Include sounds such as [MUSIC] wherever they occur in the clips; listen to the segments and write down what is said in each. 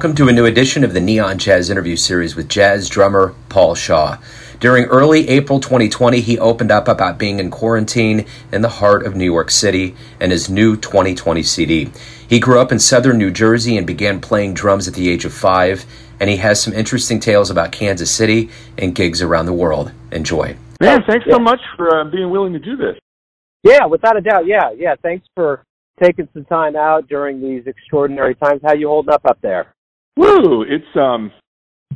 Welcome to a new edition of the Neon Jazz interview series with jazz drummer Paul Shaw. During early April 2020, he opened up about being in quarantine in the heart of New York City and his new 2020 CD. He grew up in southern New Jersey and began playing drums at the age of five, and he has some interesting tales about Kansas City and gigs around the world. Enjoy. Man, thanks so much for uh, being willing to do this. Yeah, without a doubt. Yeah, yeah. Thanks for taking some time out during these extraordinary times. How you holding up up there? Woo! It's um,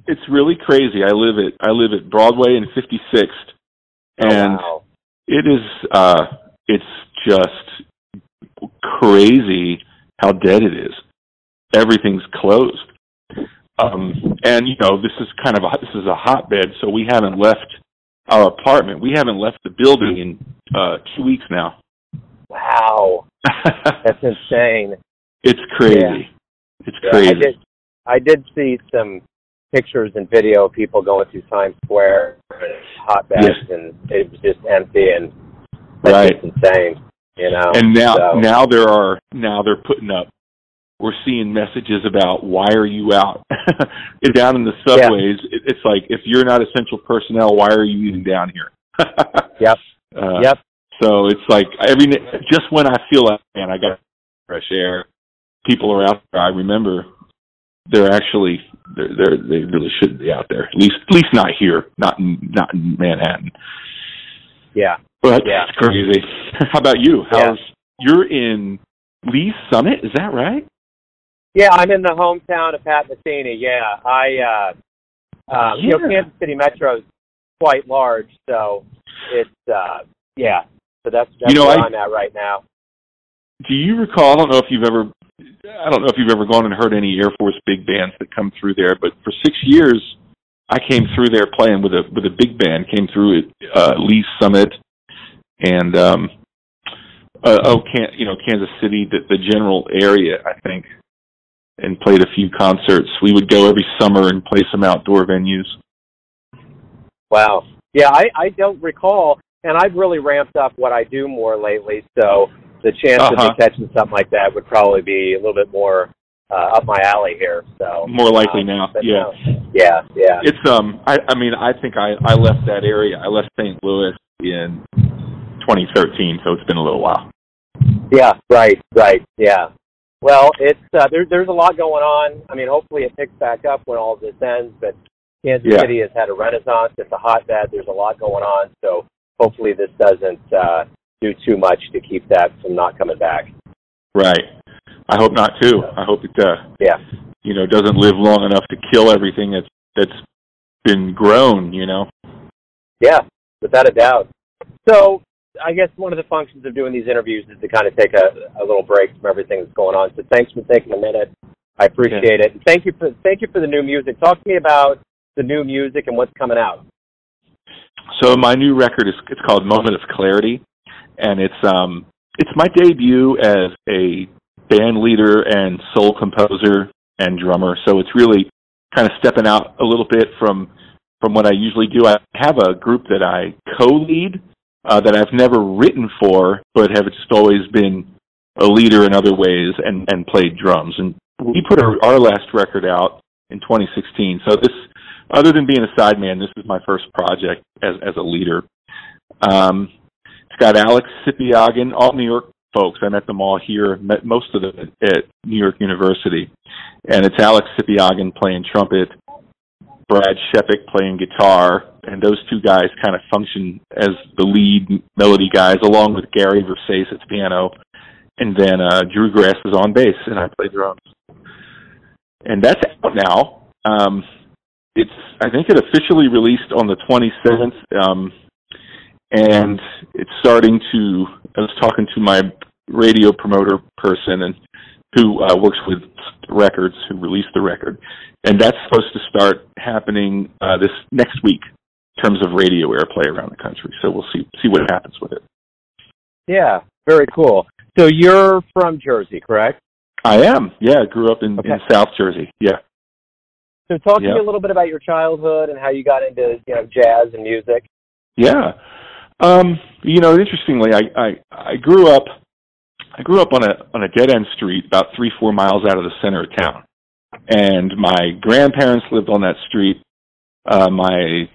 it's really crazy. I live at I live at Broadway and 56th, and oh, wow. it is uh, it's just crazy how dead it is. Everything's closed. Um, and you know, this is kind of a, this is a hotbed, so we haven't left our apartment. We haven't left the building in uh, two weeks now. Wow, [LAUGHS] that's insane. it's crazy. Yeah. It's Yeah, crazy. I did. I did see some pictures and video of people going through Times Square, hotbeds, Yes. and it was just empty, and that's Right. just insane. You know. and now So, now there are now they're putting up we're seeing messages about why are you out [LAUGHS] down in the subways it, it's like if you're not essential personnel why are you even down here [LAUGHS] Yep. uh, Yep. so it's like every just when i feel like man i got fresh air people are out there i remember they're actually they're, they're they really shouldn't be out there at least at least not here not in not in manhattan Yeah. but Yeah. it's crazy. How about you? [LAUGHS] Yeah. How's you're in Lee Summit? Is that right? Yeah, I'm in the hometown of Pat Metheny. Yeah, I, uh, um, you know, Kansas City Metro is quite large, so it's, uh, yeah. So that's that's You know, where I- I'm at right now. Do you recall? I don't know if you've ever. I don't know if you've ever gone and heard any Air Force big bands that come through there, but for six years, I came through there playing with a with a big band. Came through at uh, Lee Summit, and um, uh, oh, can you know Kansas City, the, the general area, I think, and played a few concerts. We would go every summer and play some outdoor venues. Wow. Yeah, I, I don't recall, and I've really ramped up what I do more lately. So the chance of Uh-huh. me catching something like that would probably be a little bit more uh, up my alley here. So More likely um, now, yeah. yeah, yeah. It's um I I mean I think I I left that area. I left St. Louis in 2013, so it's been a little while. Yeah, right, right, yeah. Well, it's uh, there, there's a lot going on. I mean, hopefully it picks back up when all this ends. But Kansas Yeah. City has had a renaissance. It's a hotbed. There's a lot going on. So hopefully this doesn't uh, do too much to keep that from not coming back. Right. I hope not too. I hope it uh Yeah, you know doesn't live long enough to kill everything that's that's been grown, you know. yeah, without a doubt. So I guess one of the functions of doing these interviews is to kind of take a, a little break from everything that's going on. So thanks for taking a minute. I appreciate it. And thank you for thank you for the new music. Talk to me about the new music and what's coming out. So my new record is it's called Moment of Clarity and it's um it's my debut as a band leader and sole composer and drummer. So it's really kind of stepping out a little bit from from what I usually do. I have a group that I co-lead uh, that I've never written for, but have just always been a leader in other ways and and played drums. And we put our, our last record out in 2016. So this, other than being a sideman, this is my first project as as a leader. Um, it's got Alex Sipiagin, all New York folks. I met them all here. Met most of them at New York University, and it's Alex Sipiagin playing trumpet, Brad Shepik playing guitar, and those two guys kind of function as the lead melody guys, along with Gary Versace at piano, and then uh, Drew Gress is on bass, and I play drums. And that's out now. Um, it's I think it officially released on the 27th, um, and it's starting to. I was talking to my radio promoter person and who uh, works with records who released the record, and that's supposed to start happening uh, this next week in terms of radio airplay around the country. So we'll see see what happens with it. Yeah, very cool. So you're from Jersey, correct? I am. Yeah, I grew up in, Okay. in South Jersey. Yeah. So talk to me a little bit about your childhood and how you got into you know jazz and music. Yeah. Um, you know, interestingly, I, I I grew up I grew up on a on a dead end street about three four miles out of the center of town, and my grandparents lived on that street. Uh, my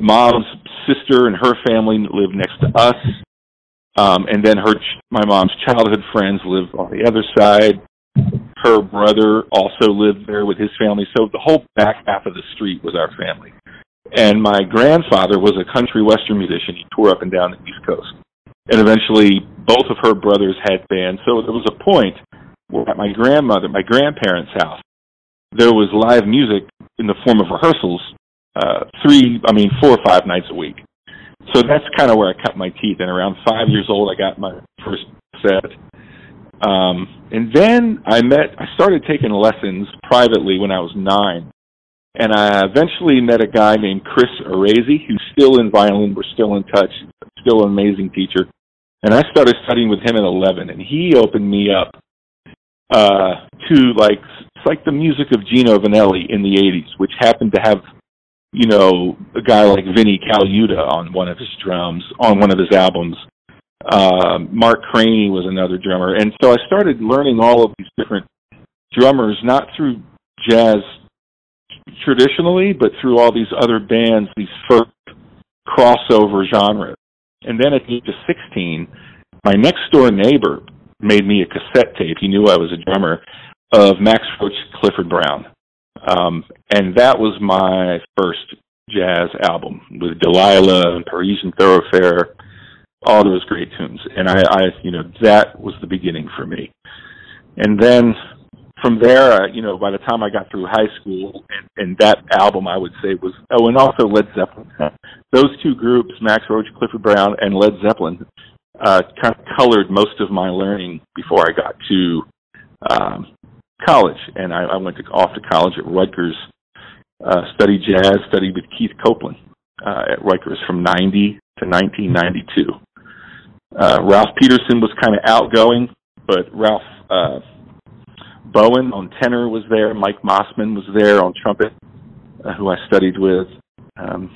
mom's sister and her family lived next to us. Um, and then her, my mom's childhood friends lived on the other side. Her brother also lived there with his family. So the whole back half of the street was our family. And my grandfather was a country western musician. He toured up and down the East Coast. And eventually, both of her brothers had bands. So there was a point where at my grandmother, my grandparents' house, there was live music in the form of rehearsals, uh, three, I mean, four or five nights a week. So that's kind of where I cut my teeth. And around five years old, I got my first set. Um, and then I met, I started taking lessons privately when I was nine. And I eventually met a guy named Chris Arezi, who's still in Vineland. We're still in touch. Still an amazing teacher. And I started studying with him at 11, and he opened me up uh, to like it's like the music of Gino Vannelli in the 80s, which happened to have you know, a guy like Vinnie Colaiuta on one of his drums, on one of his albums. Uh, Mark Craney was another drummer. And so I started learning all of these different drummers, not through jazz traditionally, but through all these other bands, these first crossover genres. And then at the age of 16, my next door neighbor made me a cassette tape. He knew I was a drummer of Max Roach, Clifford Brown. Um, and that was my first jazz album with Delilah and Parisian Thoroughfare, all those great tunes. And I, I, you know, that was the beginning for me. And then from there, uh, you know, by the time I got through high school, and, and that album I would say was, oh, and also Led Zeppelin. Those two groups, Max Roach, Clifford Brown, and Led Zeppelin, uh, kind of colored most of my learning before I got to um, college, and I, I went to, off to college at Rutgers, uh, studied jazz, studied with Keith Copeland uh, at Rutgers from 90 to 1992. Uh, Ralph Peterson was kind of outgoing, but Ralph uh, Bowen on tenor was there. Mike Mossman was there on trumpet, uh, who I studied with. Um,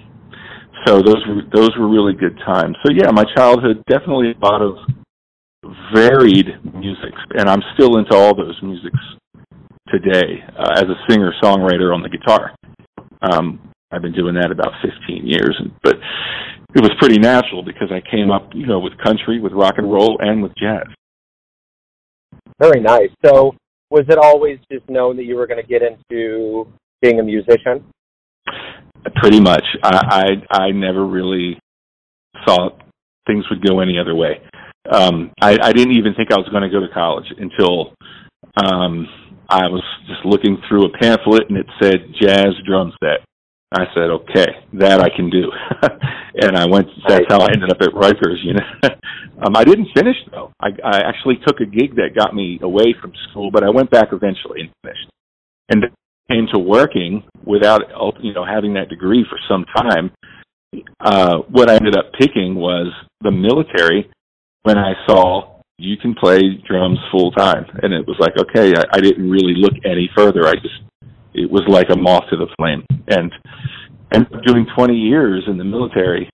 so those were those were really good times. So yeah, my childhood definitely a lot of varied music, and I'm still into all those musics today uh, as a singer songwriter on the guitar. Um, I've been doing that about 15 years, but it was pretty natural because I came up, you know, with country, with rock and roll, and with jazz. Very nice. So, was it always just known that you were going to get into being a musician? Pretty much. I I, I never really thought things would go any other way. Um, I, I didn't even think I was going to go to college until um, I was just looking through a pamphlet and it said jazz drum set. I said, okay, that I can do. [LAUGHS] and I went, that's how I ended up at Rutgers, you know. [LAUGHS] um, I didn't finish though. I, I actually took a gig that got me away from school, but I went back eventually and finished. And then came to working without, you know, having that degree for some time. Uh, what I ended up picking was the military when I saw you can play drums full time. And it was like, okay, I, I didn't really look any further. I just, it was like a moth to the flame. And, and doing 20 years in the military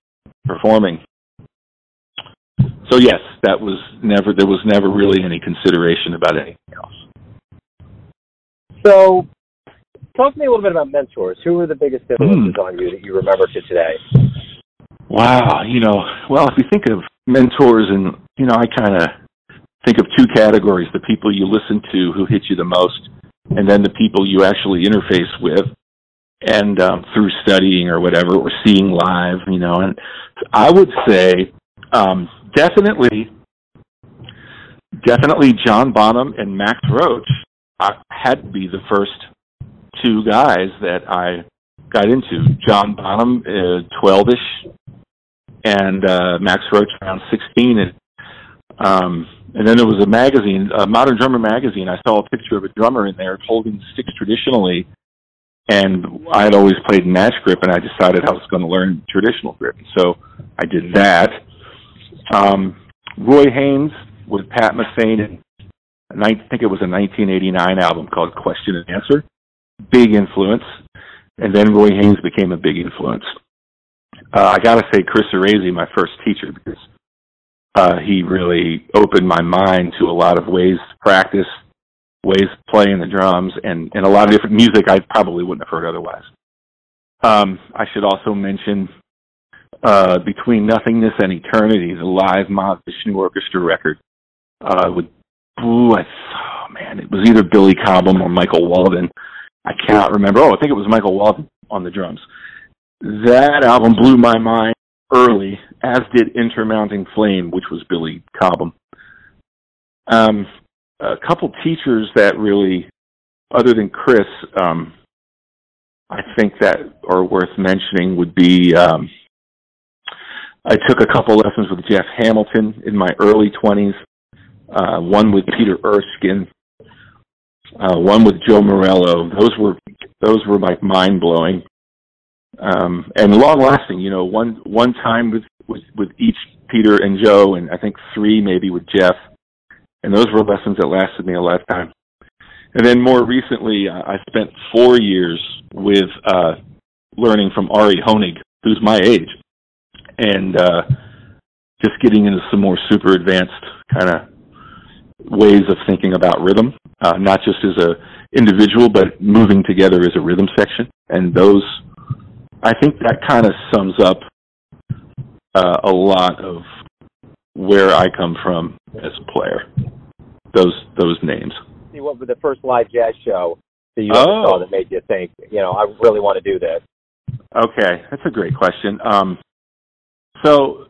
performing. So yes, that was never, there was never really any consideration about anything else. So talk to me a little bit about mentors. Who were the biggest influences mm. on you that you remember to today? Wow, you know, well, if you think of mentors and, you know, I kind of think of two categories the people you listen to who hit you the most, and then the people you actually interface with and um, through studying or whatever or seeing live, you know. And I would say um, definitely, definitely John Bonham and Max Roach I had to be the first two guys that I got into. John Bonham, uh, 12ish, and uh, Max Roach around 16. And um, and then there was a magazine, a Modern Drummer magazine. I saw a picture of a drummer in there holding sticks traditionally, and I had always played match grip, and I decided I was going to learn traditional grip. So I did that. Um, Roy Haynes with Pat Metheny, I think it was a 1989 album called Question and Answer. Big influence. And then Roy Haynes became a big influence. Uh, I got to say, Chris Arezi, my first teacher, because uh, he really opened my mind to a lot of ways to practice ways of playing the drums and, and a lot of different music I probably wouldn't have heard otherwise. Um, I should also mention uh, Between Nothingness and Eternity, the live Mahavishnu Orchestra record uh, with, ooh, I, oh man, it was either Billy Cobham or Michael Walden. I cannot remember. Oh, I think it was Michael Walden on the drums. That album blew my mind early, as did Inner Mounting Flame, which was Billy Cobham. Um, a couple teachers that really, other than Chris, um, I think that are worth mentioning would be um, I took a couple lessons with Jeff Hamilton in my early 20s, uh, one with Peter Erskine, uh, one with Joe Morello. Those were those were like mind blowing um, and long lasting. You know, one one time with, with with each Peter and Joe, and I think three maybe with Jeff, and those were lessons that lasted me a lifetime. And then more recently, I spent four years with uh, learning from Ari Hoenig, who's my age, and uh, just getting into some more super advanced kind of ways of thinking about rhythm, uh, not just as a individual, but moving together as a rhythm section. And those I think that kind of sums up uh, a lot of where I come from as a player. Those those names. See what was the first live jazz show that you oh. saw that made you think, you know, I really want to do this? Okay, that's a great question. Um, so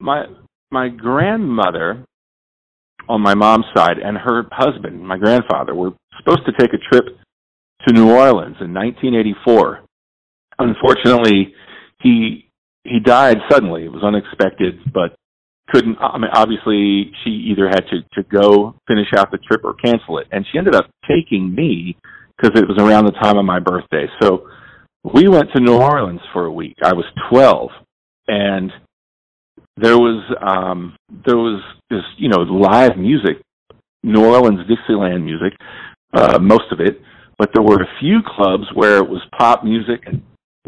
my my grandmother on my mom's side and her husband, my grandfather, were supposed to take a trip to New Orleans in 1984 unfortunately, he he died suddenly. It was unexpected, but couldn't. I mean, obviously, she either had to to go finish out the trip or cancel it, and she ended up taking me because it was around the time of my birthday. So we went to New Orleans for a week. I was twelve, and there was um there was this you know live music, New Orleans Dixieland music, uh, most of it. But there were a few clubs where it was pop music and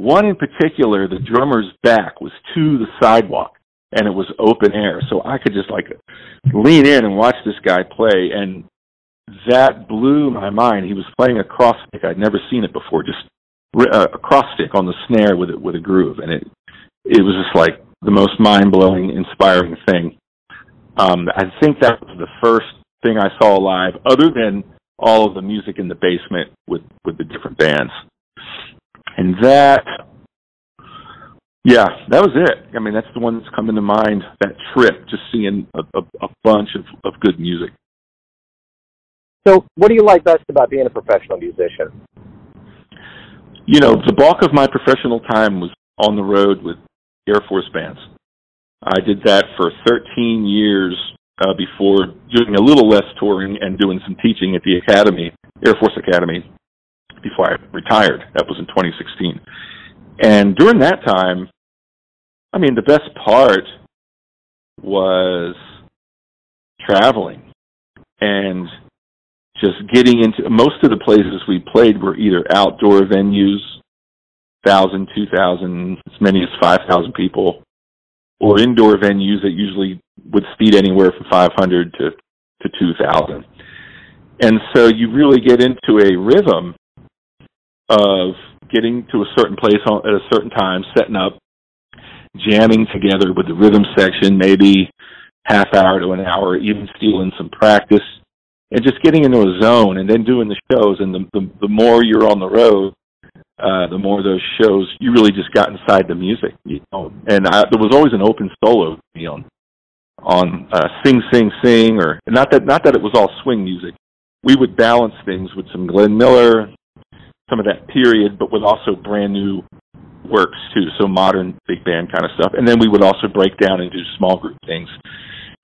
one in particular, the drummer's back was to the sidewalk and it was open air. So I could just like lean in and watch this guy play. And that blew my mind. He was playing a cross stick. I'd never seen it before, just uh, a cross stick on the snare with it, with a groove. And it, it was just like the most mind blowing, inspiring thing. Um, I think that was the first thing I saw live, other than all of the music in the basement with, with the different bands. And that, yeah, that was it. I mean, that's the one that's coming to mind. That trip, just seeing a, a, a bunch of, of good music. So, what do you like best about being a professional musician? You know, the bulk of my professional time was on the road with Air Force bands. I did that for 13 years uh, before doing a little less touring and doing some teaching at the academy, Air Force Academy, before I retired. That was in 2016. And during that time, I mean, the best part was traveling and just getting into most of the places we played were either outdoor venues, thousand, two thousand, as many as five thousand people, or indoor venues that usually would seat anywhere from five hundred to to two thousand. And so you really get into a rhythm of getting to a certain place at a certain time, setting up, jamming together with the rhythm section, maybe half hour to an hour, even stealing some practice, and just getting into a zone and then doing the shows. And the the, the more you're on the road, uh, the more those shows you really just got inside the music. You know? And I, there was always an open solo on on uh, sing sing sing or not that not that it was all swing music. We would balance things with some Glenn Miller, some of that period, but with also brand new works too, so modern big band kind of stuff. And then we would also break down and do small group things.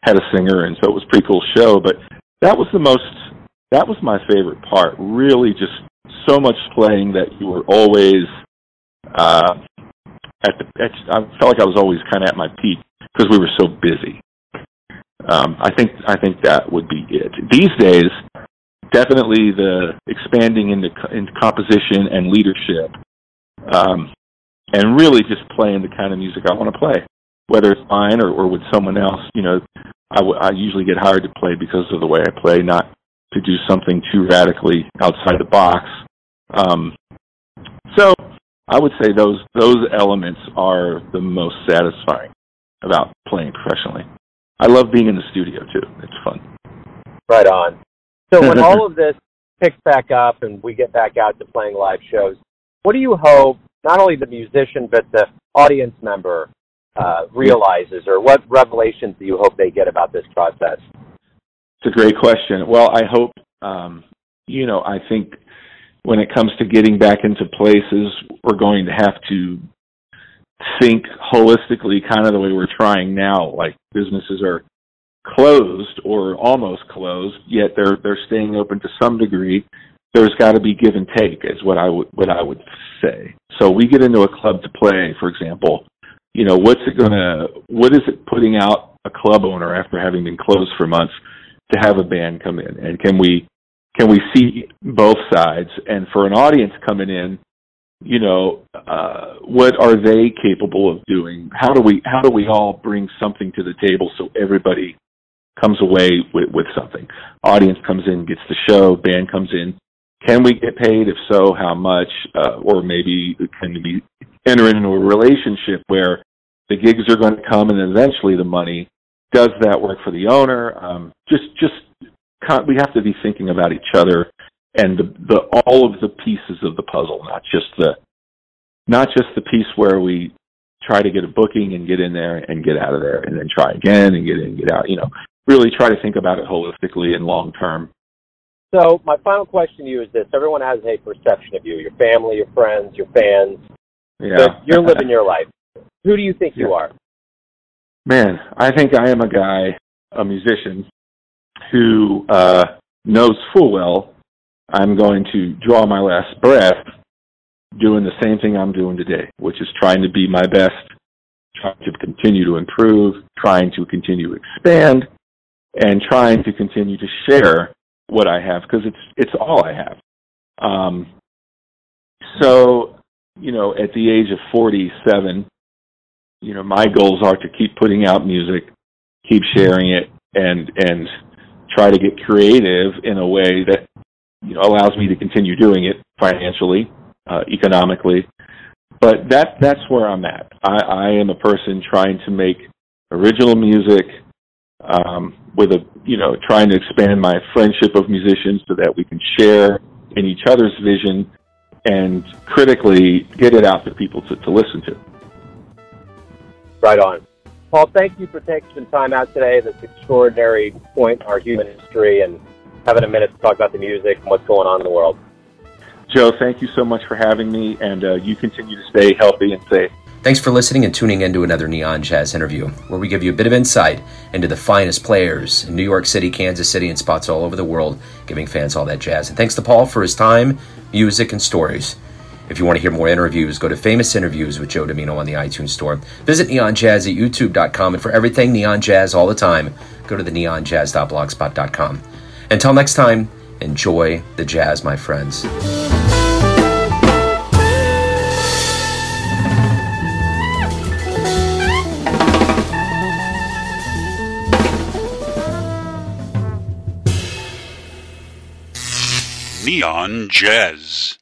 Had a singer, and so it was pretty cool show. But that was the most, that was my favorite part. Really, just so much playing that you were always uh, at the. At, I felt like I was always kind of at my peak because we were so busy. Um, I think I think that would be it. These days, definitely the expanding into, into composition and leadership, um, and really just playing the kind of music I want to play, whether it's mine or, or with someone else. You know, I, w- I usually get hired to play because of the way I play, not to do something too radically outside the box. Um, so I would say those those elements are the most satisfying about playing professionally. I love being in the studio too. It's fun. Right on. So when [LAUGHS] all of this picks back up and we get back out to playing live shows, what do you hope not only the musician but the audience member uh, realizes, or what revelations do you hope they get about this process? It's a great question. Well, I hope, um, you know, I think when it comes to getting back into places, we're going to have to think holistically, kind of the way we're trying now. Like businesses are closed or almost closed, yet they're they're staying open to some degree. There's got to be give and take, is what I would what I would say. So we get into a club to play, for example. You know, what's it gonna? What is it putting out a club owner after having been closed for months to have a band come in? And can we can we see both sides? And for an audience coming in, you know, uh, what are they capable of doing? How do we how do we all bring something to the table so everybody comes away with, with something? Audience comes in, gets the show, band comes in. Can we get paid? If so, how much? Uh, or maybe can we enter into a relationship where the gigs are going to come and eventually the money? Does that work for the owner? Um, just just we have to be thinking about each other and the, the all of the pieces of the puzzle, not just the not just the piece where we try to get a booking and get in there and get out of there and then try again and get in and get out. You know, really try to think about it holistically and long term. So my final question to you is this: Everyone has a perception of you, your family, your friends, your fans. Yeah. you're living your [LAUGHS] life. Who do you think yeah. you are? Man, I think I am a guy, a musician, who uh, knows full well I'm going to draw my last breath doing the same thing I'm doing today, which is trying to be my best, trying to continue to improve, trying to continue to expand, and trying to continue to share what I have because it's it's all I have. Um, so, you know, at the age of 47, you know, my goals are to keep putting out music, keep sharing it, and and try to get creative in a way that you know allows me to continue doing it financially, uh, economically. But that that's where I'm at. I, I am a person trying to make original music um, with a you know trying to expand my friendship of musicians so that we can share in each other's vision and critically get it out to people to, to listen to. Right on. Paul, thank you for taking some time out today. This extraordinary point in our human history and having a minute to talk about the music and what's going on in the world. Joe, thank you so much for having me, and uh, you continue to stay healthy and safe. Thanks for listening and tuning in to another Neon Jazz interview, where we give you a bit of insight into the finest players in New York City, Kansas City, and spots all over the world, giving fans all that jazz. And thanks to Paul for his time, music, and stories. If you want to hear more interviews, go to Famous Interviews with Joe Dimino on the iTunes Store. Visit Neon Jazz at youtube.com, and for everything Neon Jazz all the time, go to the neonjazz.blogspot.com. Until next time, enjoy the jazz, my friends. Neon Jazz.